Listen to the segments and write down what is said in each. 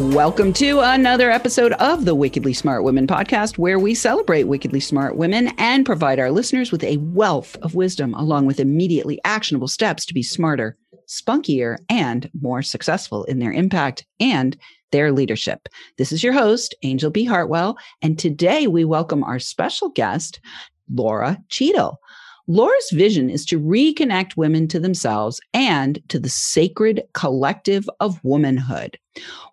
Welcome to another episode of the Wickedly Smart Women podcast, where we celebrate wickedly smart women and provide our listeners with a wealth of wisdom, along with immediately actionable steps to be smarter, spunkier, and more successful in their impact and their leadership. This is your host, Angel B. Hartwell, and today we welcome our special guest, Laura Cheadle. Laura's vision is to reconnect women to themselves and to the sacred collective of womanhood.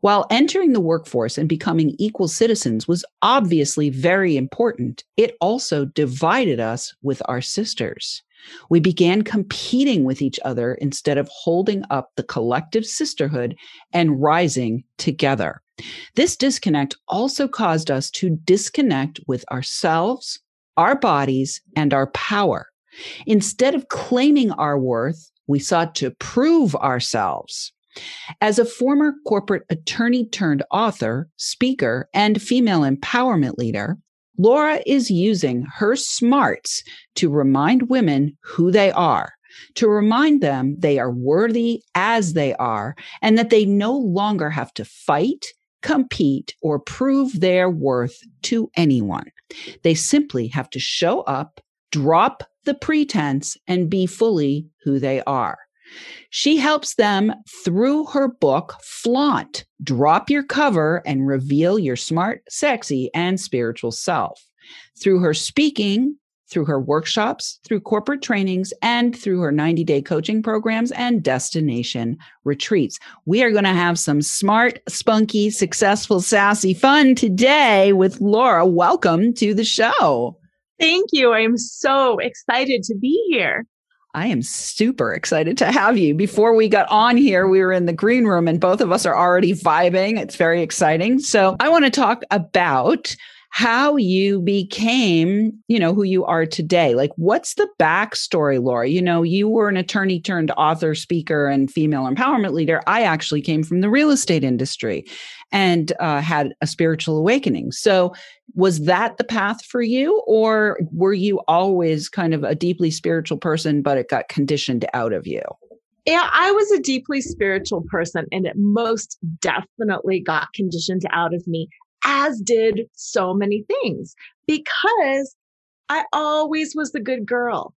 While entering the workforce and becoming equal citizens was obviously very important, it also divided us with our sisters. We began competing with each other instead of holding up the collective sisterhood and rising together. This disconnect also caused us to disconnect with ourselves, our bodies, and our power. Instead of claiming our worth, we sought to prove ourselves. As a former corporate attorney turned author, speaker, and female empowerment leader, Laura is using her smarts to remind women who they are, to remind them they are worthy as they are, and that they no longer have to fight, compete, or prove their worth to anyone. They simply have to show up, drop the pretense and be fully who they are. She helps them through her book, Flaunt, Drop Your Cover and Reveal Your Smart, Sexy, and Spiritual Self. Through her speaking, through her workshops, through corporate trainings, and through her 90 day coaching programs and destination retreats. We are going to have some smart, spunky, successful, sassy fun today with Laura. Welcome to the show. Thank you. I am so excited to be here. I am super excited to have you. Before we got on here, we were in the green room and both of us are already vibing. It's very exciting. So, I want to talk about how you became, you know, who you are today. Like, what's the backstory, Laura? You know, you were an attorney turned author, speaker, and female empowerment leader. I actually came from the real estate industry and uh, had a spiritual awakening. So, was that the path for you, or were you always kind of a deeply spiritual person, but it got conditioned out of you? Yeah, I was a deeply spiritual person, and it most definitely got conditioned out of me, as did so many things, because I always was the good girl.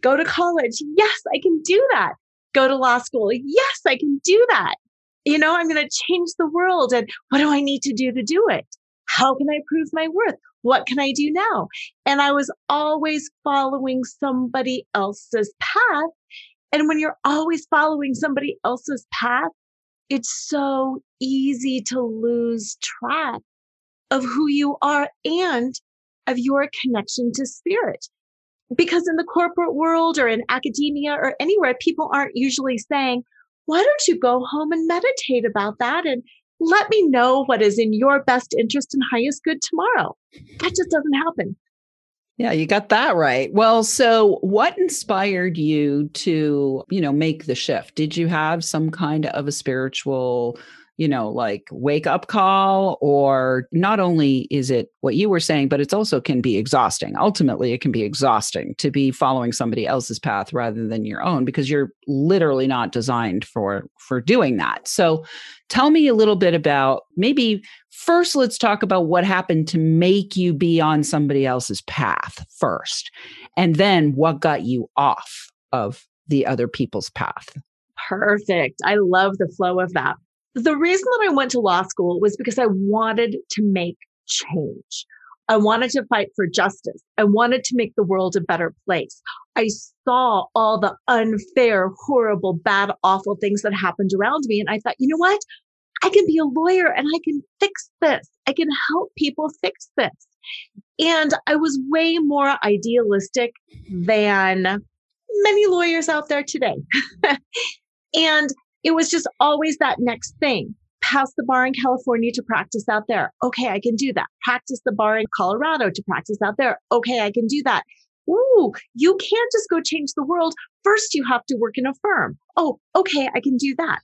Go to college. Yes, I can do that. Go to law school. Yes, I can do that you know, I'm going to change the world. And what do I need to do to do it? How can I prove my worth? What can I do now? And I was always following somebody else's path. And when you're always following somebody else's path, it's so easy to lose track of who you are and of your connection to spirit. Because in the corporate world or in academia or anywhere, people aren't usually saying, why don't you go home and meditate about that and let me know what is in your best interest and highest good tomorrow? That just doesn't happen. Yeah, you got that right. Well, so what inspired you to, you know, make the shift? Did you have some kind of a spiritual you know, like wake up call, or not only is it what you were saying, but it's also can be exhausting. Ultimately, it can be exhausting to be following somebody else's path rather than your own because you're literally not designed for for doing that. So tell me a little bit about maybe first let's talk about what happened to make you be on somebody else's path first and then what got you off of the other people's path perfect i love the flow of that the reason that I went to law school was because I wanted to make change. I wanted to fight for justice. I wanted to make the world a better place. I saw all the unfair, horrible, bad, awful things that happened around me. And I thought, you know what? I can be a lawyer and I can fix this. I can help people fix this. And I was way more idealistic than many lawyers out there today. and it was just always that next thing pass the bar in California to practice out there. Okay, I can do that. Practice the bar in Colorado to practice out there. Okay, I can do that. Ooh, you can't just go change the world. First, you have to work in a firm. Oh, okay, I can do that.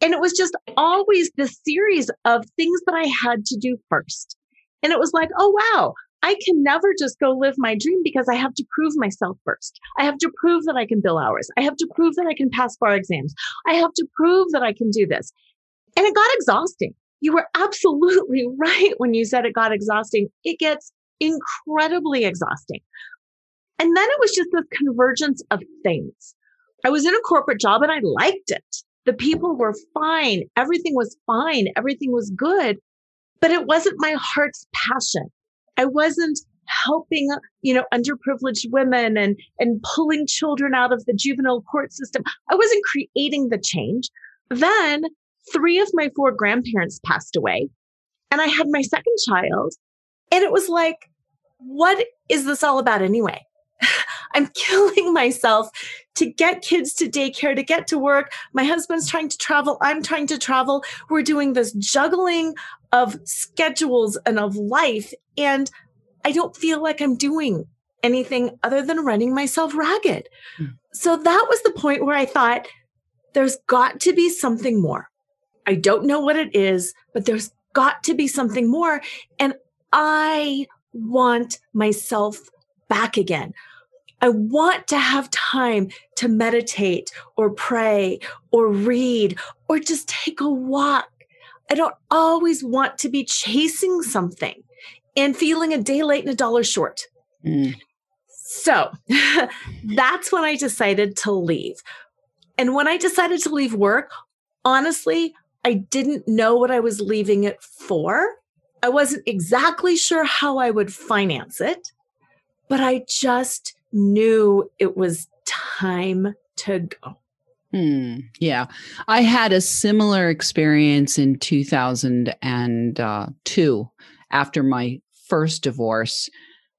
And it was just always this series of things that I had to do first. And it was like, oh, wow, I can never just go live my dream because I have to prove myself first. I have to prove that I can bill hours. I have to prove that I can pass bar exams. I have to prove that I can do this. And it got exhausting. You were absolutely right when you said it got exhausting. It gets incredibly exhausting. And then it was just this convergence of things. I was in a corporate job and I liked it. The people were fine. Everything was fine. Everything was good, but it wasn't my heart's passion. I wasn't helping, you know, underprivileged women and, and pulling children out of the juvenile court system. I wasn't creating the change. Then three of my four grandparents passed away and I had my second child. And it was like, what is this all about anyway? I'm killing myself to get kids to daycare, to get to work. My husband's trying to travel. I'm trying to travel. We're doing this juggling of schedules and of life. And I don't feel like I'm doing anything other than running myself ragged. Mm. So that was the point where I thought, there's got to be something more. I don't know what it is, but there's got to be something more. And I want myself back again. I want to have time to meditate or pray or read or just take a walk. I don't always want to be chasing something and feeling a day late and a dollar short. Mm. So that's when I decided to leave. And when I decided to leave work, honestly, I didn't know what I was leaving it for. I wasn't exactly sure how I would finance it, but I just knew it was time to go. Hmm. Yeah. I had a similar experience in 2002 after my first divorce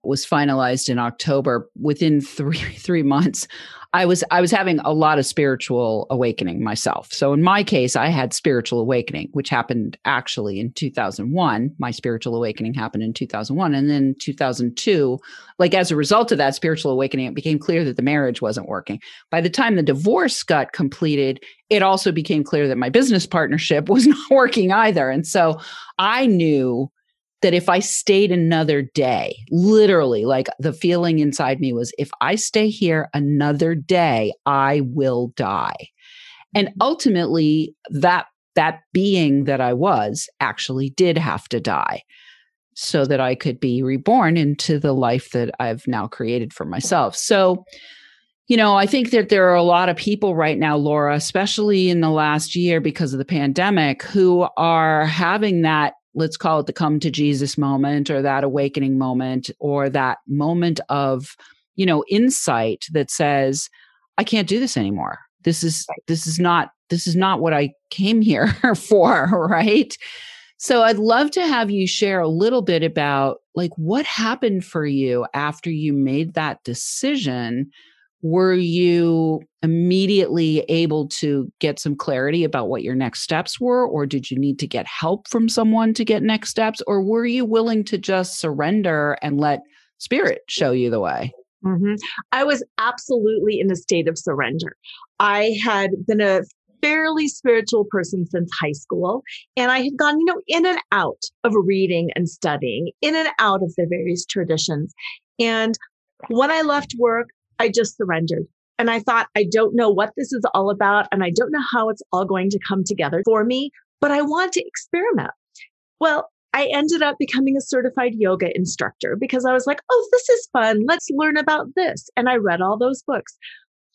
was finalized in October. Within three three months, I was I was having a lot of spiritual awakening myself. So in my case, I had spiritual awakening, which happened actually in 2001. My spiritual awakening happened in 2001 and then 2002, like as a result of that spiritual awakening, it became clear that the marriage wasn't working. By the time the divorce got completed, it also became clear that my business partnership was not working either. And so I knew that if I stayed another day, literally, like the feeling inside me was if I stay here another day, I will die. And mm-hmm. ultimately, that that being that I was actually did have to die so that I could be reborn into the life that I've now created for myself. So, you know, I think that there are a lot of people right now, Laura, especially in the last year because of the pandemic, who are having that let's call it the come to Jesus moment or that awakening moment or that moment of, you know, insight that says, I can't do this anymore. This is this is not this is not what I came here for, right? So I'd love to have you share a little bit about like what happened for you after you made that decision were you immediately able to get some clarity about what your next steps were or did you need to get help from someone to get next steps or were you willing to just surrender and let spirit show you the way mm-hmm. i was absolutely in a state of surrender i had been a fairly spiritual person since high school. And I had gone, you know, in and out of reading and studying, in and out of the various traditions. And when I left work, I just surrendered. And I thought, I don't know what this is all about. And I don't know how it's all going to come together for me, but I want to experiment. Well, I ended up becoming a certified yoga instructor because I was like, oh, this is fun. Let's learn about this. And I read all those books.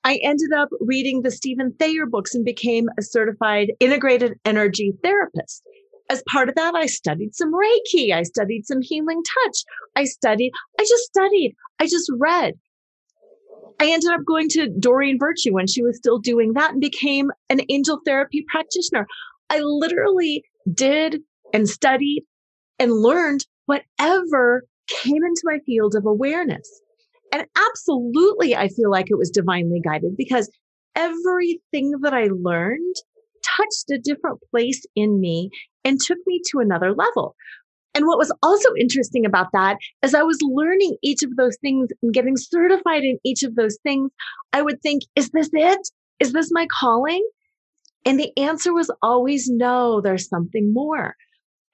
I ended up reading the Stevan Thayer books and became a certified integrated energy therapist. As part of that, I studied some Reiki. I studied some healing touch. I studied, I just studied. I just read. I ended up going to Doreen Virtue when she was still doing that and became an angel therapy practitioner. I literally did and studied and learned whatever came into my field of awareness. And absolutely, I feel like it was divinely guided because everything that I learned touched a different place in me and took me to another level. And what was also interesting about that as I was learning each of those things and getting certified in each of those things, I would think, is this it? Is this my calling? And the answer was always no, there's something more.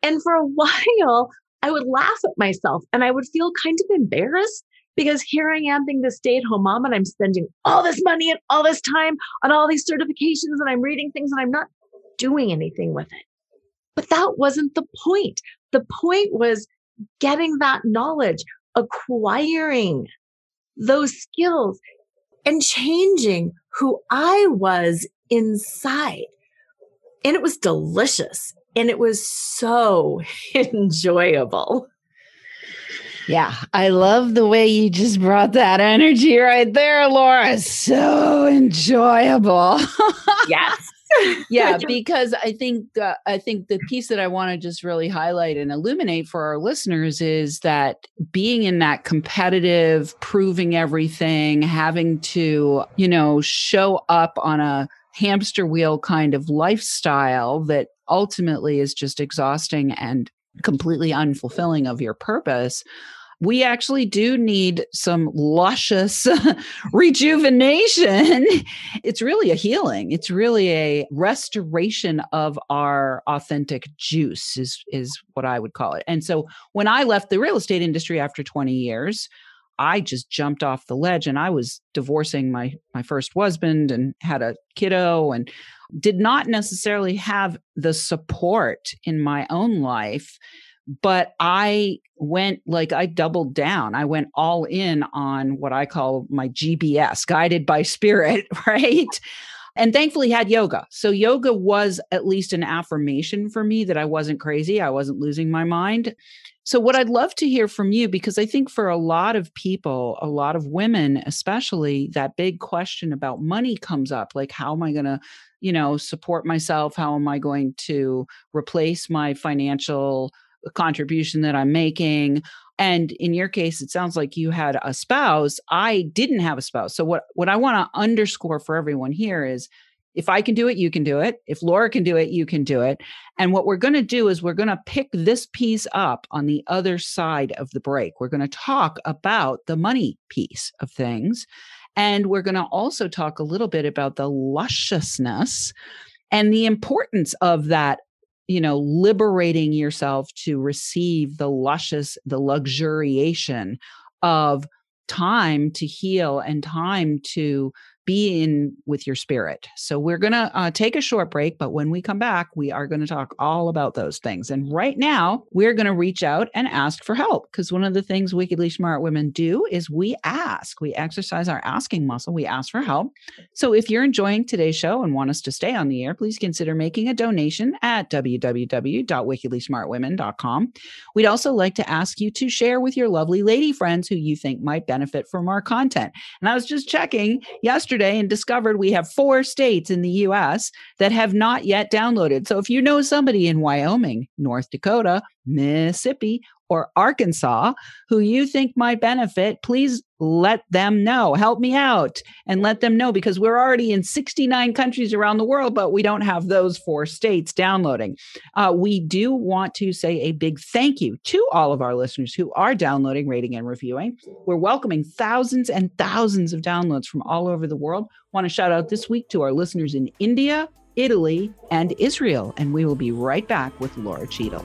And for a while, I would laugh at myself and I would feel kind of embarrassed because here I am being the stay at home mom and I'm spending all this money and all this time on all these certifications and I'm reading things and I'm not doing anything with it. But that wasn't the point. The point was getting that knowledge, acquiring those skills and changing who I was inside. And it was delicious and it was so enjoyable. Yeah, I love the way you just brought that energy right there, Laura. So enjoyable. yes. yeah, because I think uh, I think the piece that I want to just really highlight and illuminate for our listeners is that being in that competitive, proving everything, having to, you know, show up on a hamster wheel kind of lifestyle that ultimately is just exhausting and completely unfulfilling of your purpose we actually do need some luscious rejuvenation. It's really a healing. It's really a restoration of our authentic juice is is what I would call it. And so when I left the real estate industry after 20 years, I just jumped off the ledge and I was divorcing my my first husband and had a kiddo and did not necessarily have the support in my own life but I went like I doubled down. I went all in on what I call my GBS, guided by spirit, right? and thankfully had yoga. So yoga was at least an affirmation for me that I wasn't crazy, I wasn't losing my mind. So what I'd love to hear from you because I think for a lot of people, a lot of women especially, that big question about money comes up, like how am I going to, you know, support myself? How am I going to replace my financial contribution that I'm making. And in your case, it sounds like you had a spouse. I didn't have a spouse. So what what I want to underscore for everyone here is if I can do it, you can do it. If Laura can do it, you can do it. And what we're going to do is we're going to pick this piece up on the other side of the break. We're going to talk about the money piece of things. And we're going to also talk a little bit about the lusciousness and the importance of that you know liberating yourself to receive the luscious the luxuriation of time to heal and time to be in with your spirit. So we're going to uh, take a short break, but when we come back, we are going to talk all about those things. And right now, we're going to reach out and ask for help because one of the things wickedly smart women do is we ask. We exercise our asking muscle. We ask for help. So if you're enjoying today's show and want us to stay on the air, please consider making a donation at www.wickedlysmartwomen.com. We'd also like to ask you to share with your lovely lady friends who you think might benefit from our content. And I was just checking yesterday yesterday and discovered we have four states in the US that have not yet downloaded. So if you know somebody in Wyoming, North Dakota, Mississippi, or Arkansas who you think might benefit, please let them know. Help me out and let them know because we're already in 69 countries around the world, but we don't have those four states downloading. Uh, we do want to say a big thank you to all of our listeners who are downloading, rating, and reviewing. We're welcoming thousands and thousands of downloads from all over the world. Want to shout out this week to our listeners in India, Italy, and Israel. And we will be right back with Laura Cheadle.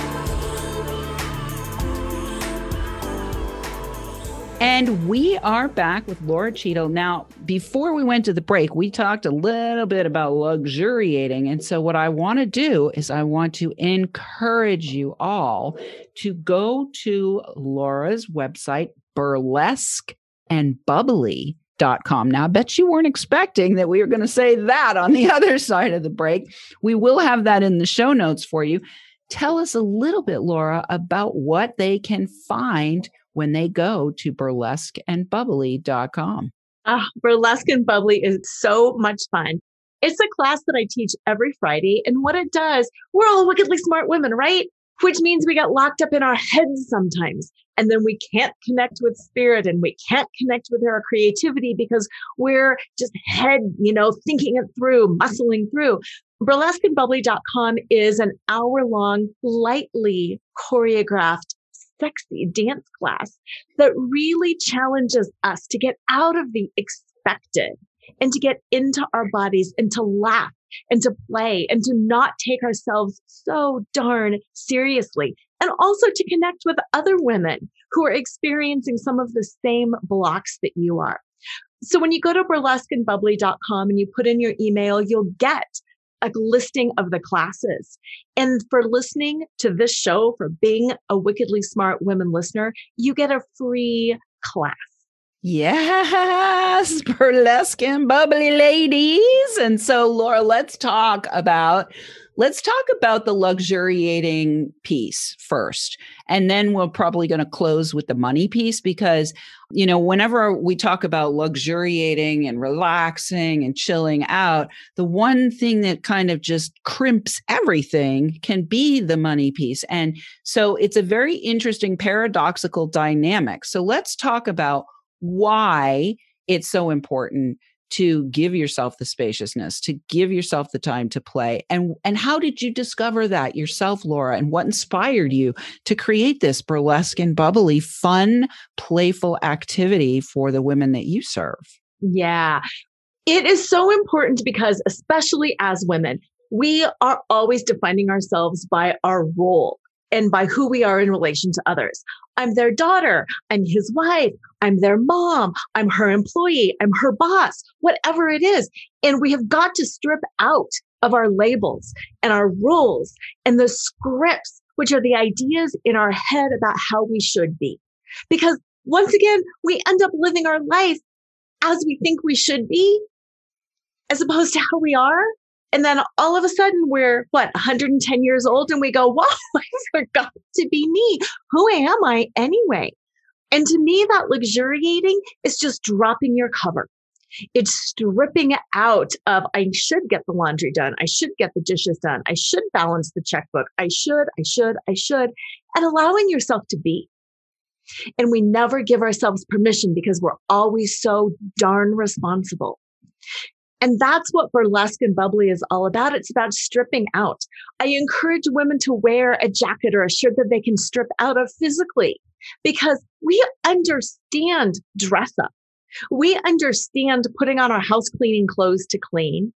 And we are back with Laura Cheadle. Now, before we went to the break, we talked a little bit about luxuriating. And so, what I want to do is, I want to encourage you all to go to Laura's website, burlesque and bubbly. Now, I bet you weren't expecting that we were going to say that on the other side of the break. We will have that in the show notes for you. Tell us a little bit, Laura, about what they can find when they go to burlesqueandbubbly.com. Ah, burlesque and bubbly is so much fun. It's a class that I teach every Friday. And what it does, we're all wickedly smart women, right? Which means we get locked up in our heads sometimes. And then we can't connect with spirit and we can't connect with our creativity because we're just head, you know, thinking it through, muscling through. Burlesqueandbubbly.com is an hour long, lightly choreographed sexy dance class that really challenges us to get out of the expected and to get into our bodies and to laugh and to play and to not take ourselves so darn seriously. And also to connect with other women who are experiencing some of the same blocks that you are. So when you go to burlesqueandbubbly.com and you put in your email, you'll get a listing of the classes. And for listening to this show, for being a wickedly smart women listener, you get a free class. Yes, burlesque and bubbly ladies. And so, Laura, let's talk about let's talk about the luxuriating piece first. And then we're probably going to close with the money piece because, you know, whenever we talk about luxuriating and relaxing and chilling out, the one thing that kind of just crimps everything can be the money piece. And so it's a very interesting paradoxical dynamic. So let's talk about why it's so important to give yourself the spaciousness to give yourself the time to play and and how did you discover that yourself laura and what inspired you to create this burlesque and bubbly fun playful activity for the women that you serve? Yeah. It is so important because especially as women we are always defining ourselves by our role and by who we are in relation to others. I'm their daughter. I'm his wife. I'm their mom. I'm her employee. I'm her boss, whatever it is. And we have got to strip out of our labels and our rules and the scripts, which are the ideas in our head about how we should be. Because once again, we end up living our life as we think we should be, as opposed to how we are. And then all of a sudden we're what, 110 years old and we go, wow, I forgot to be me. Who am I anyway? And to me, that luxuriating is just dropping your cover. It's stripping out of, I should get the laundry done. I should get the dishes done. I should balance the checkbook. I should, I should, I should, and allowing yourself to be. And we never give ourselves permission because we're always so darn responsible. And that's what burlesque and bubbly is all about. It's about stripping out. I encourage women to wear a jacket or a shirt that they can strip out of physically because we understand dress up. We understand putting on our house cleaning clothes to clean,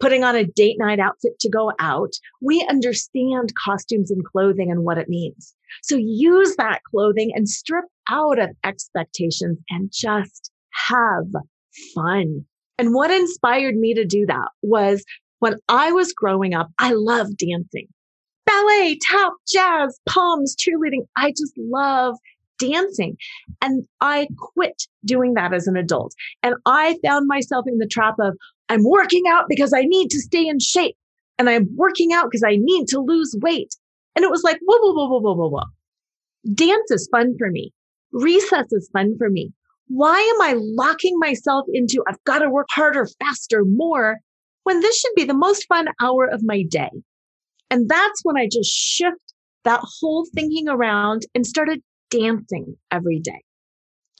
putting on a date night outfit to go out. We understand costumes and clothing and what it means. So use that clothing and strip out of expectations and just have fun. And what inspired me to do that was when I was growing up, I loved dancing. Ballet, tap, jazz, palms, cheerleading. I just love dancing. And I quit doing that as an adult. And I found myself in the trap of I'm working out because I need to stay in shape. And I'm working out because I need to lose weight. And it was like, whoa, whoa, whoa, whoa, whoa, whoa, whoa. Dance is fun for me. Recess is fun for me. Why am I locking myself into, I've got to work harder, faster, more, when this should be the most fun hour of my day? And that's when I just shift that whole thinking around and started dancing every day.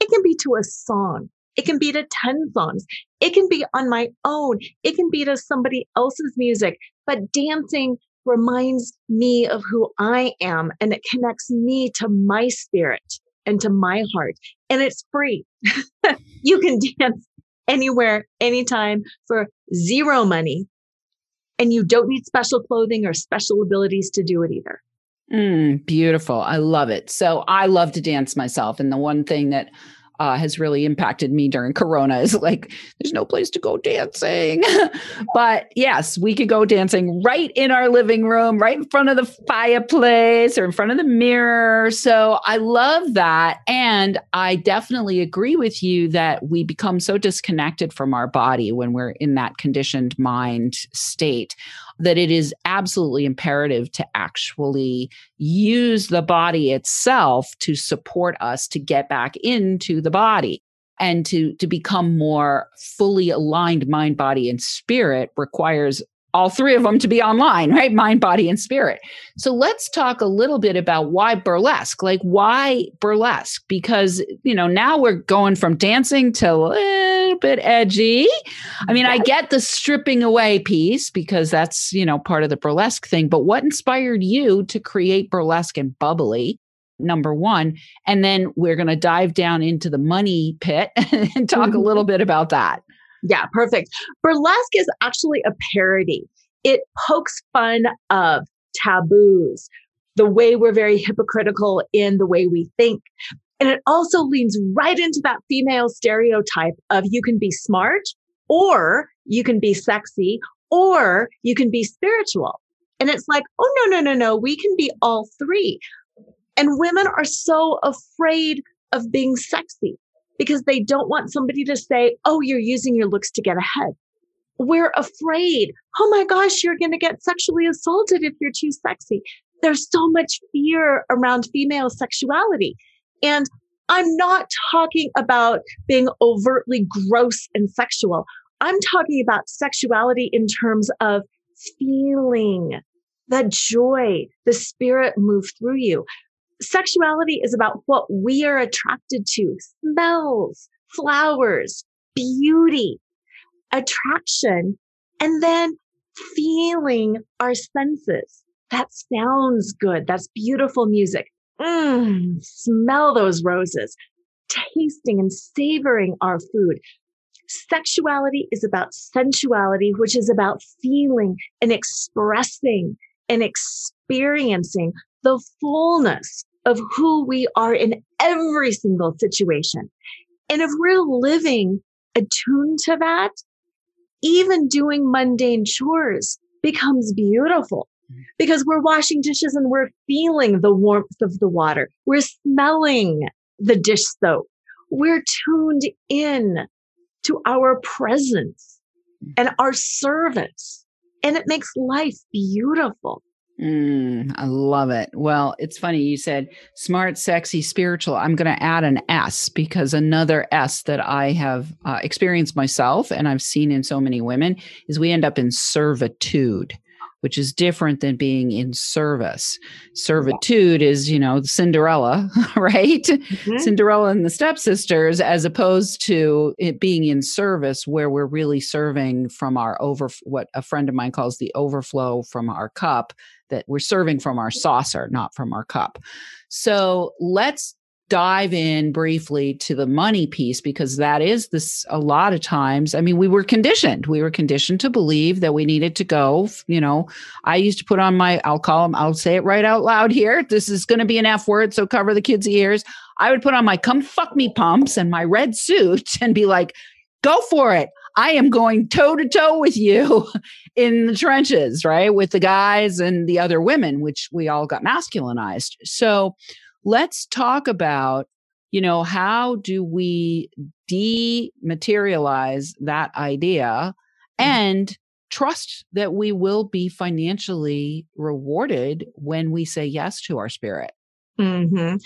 It can be to a song. It can be to 10 songs. It can be on my own. It can be to somebody else's music, but dancing reminds me of who I am and it connects me to my spirit and to my heart. And it's free. you can dance anywhere, anytime for zero money. And you don't need special clothing or special abilities to do it either. Mm, beautiful. I love it. So I love to dance myself. And the one thing that uh, has really impacted me during Corona is like, there's no place to go dancing. but yes, we could go dancing right in our living room, right in front of the fireplace or in front of the mirror. So I love that. And I definitely agree with you that we become so disconnected from our body when we're in that conditioned mind state that it is absolutely imperative to actually use the body itself to support us to get back into the body and to to become more fully aligned mind body and spirit requires all three of them to be online, right? Mind, body, and spirit. So let's talk a little bit about why burlesque. Like, why burlesque? Because, you know, now we're going from dancing to a little bit edgy. I mean, I get the stripping away piece because that's, you know, part of the burlesque thing. But what inspired you to create burlesque and bubbly? Number one. And then we're going to dive down into the money pit and talk mm-hmm. a little bit about that. Yeah, perfect. Burlesque is actually a parody. It pokes fun of taboos, the way we're very hypocritical in the way we think. And it also leans right into that female stereotype of you can be smart or you can be sexy or you can be spiritual. And it's like, oh, no, no, no, no. We can be all three. And women are so afraid of being sexy because they don't want somebody to say, oh, you're using your looks to get ahead. We're afraid. Oh my gosh, you're going to get sexually assaulted if you're too sexy. There's so much fear around female sexuality. And I'm not talking about being overtly gross and sexual. I'm talking about sexuality in terms of feeling that joy, the spirit move through you sexuality is about what we are attracted to smells, flowers, beauty, attraction, and then feeling our senses. That sounds good. That's beautiful music. Mm, smell those roses, tasting and savoring our food. Sexuality is about sensuality, which is about feeling and expressing and experiencing the fullness of who we are in every single situation. And if we're living attuned to that, even doing mundane chores becomes beautiful mm-hmm. because we're washing dishes and we're feeling the warmth of the water. We're smelling the dish soap. We're tuned in to our presence mm. and our service. And it makes life beautiful. Mm, I love it. Well, it's funny you said smart, sexy, spiritual. I'm going to add an S because another S that I have uh, experienced myself and I've seen in so many women is we end up in servitude which is different than being in service. Servitude is, you know, Cinderella, right? Mm-hmm. Cinderella and the stepsisters, as opposed to it being in service where we're really serving from our over, what a friend of mine calls the overflow from our cup, that we're serving from our saucer, not from our cup. So let's dive in briefly to the money piece because that is this a lot of times i mean we were conditioned. We were conditioned to believe that we needed to go you know i used to put on my i'll call them i'll say it right out loud here this is going to be an f word so cover the kids ears. I would put on my come fuck me pumps and my red suit and be like go for it i am going toe to toe with you in the trenches right with the guys and the other women which we all got masculinized so let's talk about you know how do we dematerialize that idea mm-hmm. and trust that we will be financially rewarded when we say yes to our spirit mm-hmm.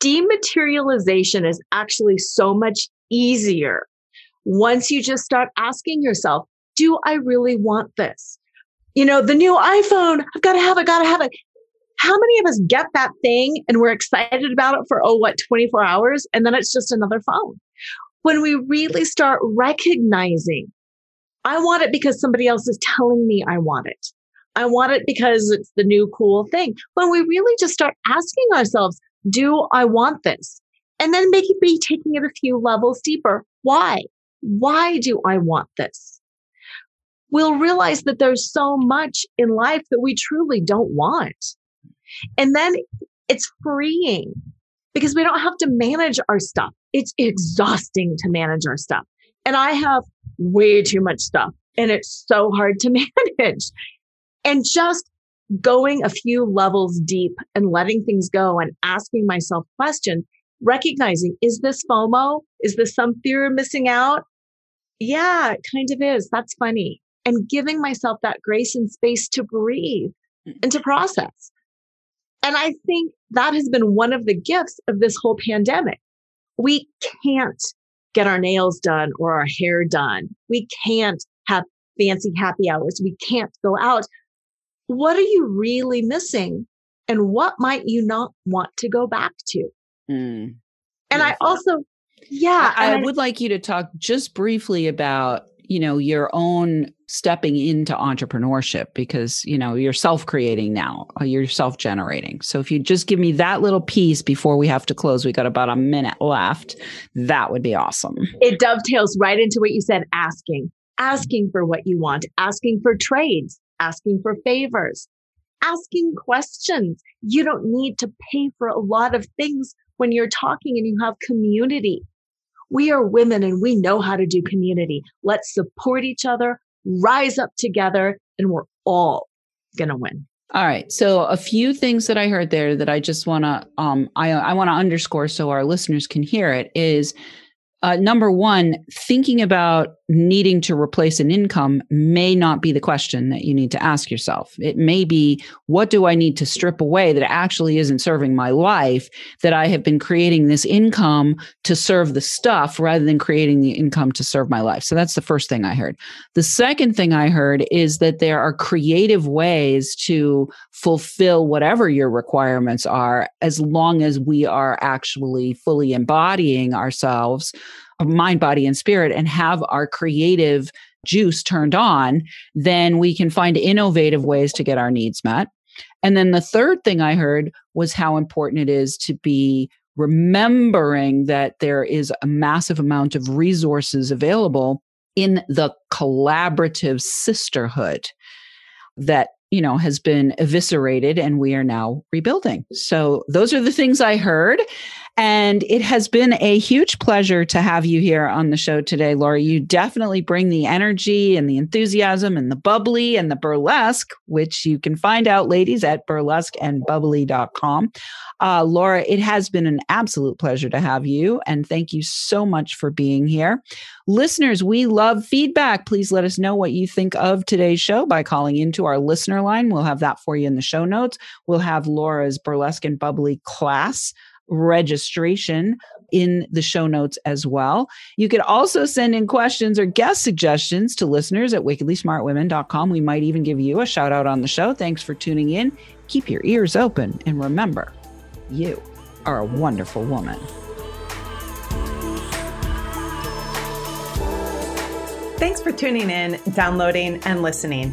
dematerialization is actually so much easier once you just start asking yourself do i really want this you know the new iphone i've got to have it got to have it how many of us get that thing and we're excited about it for, oh, what, 24 hours? And then it's just another phone. When we really start recognizing, I want it because somebody else is telling me I want it. I want it because it's the new cool thing. When we really just start asking ourselves, do I want this? And then maybe taking it a few levels deeper. Why? Why do I want this? We'll realize that there's so much in life that we truly don't want. And then it's freeing because we don't have to manage our stuff. It's exhausting to manage our stuff. And I have way too much stuff and it's so hard to manage. And just going a few levels deep and letting things go and asking myself questions, recognizing, is this FOMO? Is this some fear of missing out? Yeah, it kind of is. That's funny. And giving myself that grace and space to breathe and to process. And I think that has been one of the gifts of this whole pandemic. We can't get our nails done or our hair done. We can't have fancy happy hours. We can't go out. What are you really missing? And what might you not want to go back to? Mm, and I also, yeah. I, I would like you to talk just briefly about you know your own stepping into entrepreneurship because you know you're self-creating now uh, you're self-generating. So if you just give me that little piece before we have to close we got about a minute left that would be awesome. It dovetails right into what you said asking. Asking for what you want asking for trades asking for favors asking questions. You don't need to pay for a lot of things when you're talking and you have community we are women and we know how to do community. Let's support each other, rise up together, and we're all going to win. All right. So a few things that I heard there that I just want to um I I want to underscore so our listeners can hear it is uh, number one, thinking about needing to replace an income may not be the question that you need to ask yourself. It may be, what do I need to strip away that actually isn't serving my life? That I have been creating this income to serve the stuff rather than creating the income to serve my life. So that's the first thing I heard. The second thing I heard is that there are creative ways to fulfill whatever your requirements are as long as we are actually fully embodying ourselves of mind, body, and spirit and have our creative juice turned on, then we can find innovative ways to get our needs met. And then the third thing I heard was how important it is to be remembering that there is a massive amount of resources available in the collaborative sisterhood that you know has been eviscerated and we are now rebuilding so those are the things i heard and it has been a huge pleasure to have you here on the show today, Laura. You definitely bring the energy and the enthusiasm and the bubbly and the burlesque, which you can find out, ladies, at burlesqueandbubbly.com. Uh, Laura, it has been an absolute pleasure to have you. And thank you so much for being here. Listeners, we love feedback. Please let us know what you think of today's show by calling into our listener line. We'll have that for you in the show notes. We'll have Laura's burlesque and bubbly class registration in the show notes as well. You could also send in questions or guest suggestions to listeners at wickedlysmartwomen.com. We might even give you a shout out on the show. Thanks for tuning in. Keep your ears open and remember, you are a wonderful woman. Thanks for tuning in, downloading, and listening.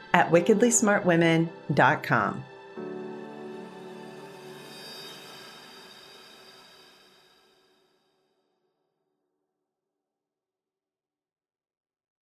at wickedlysmartwomen.com.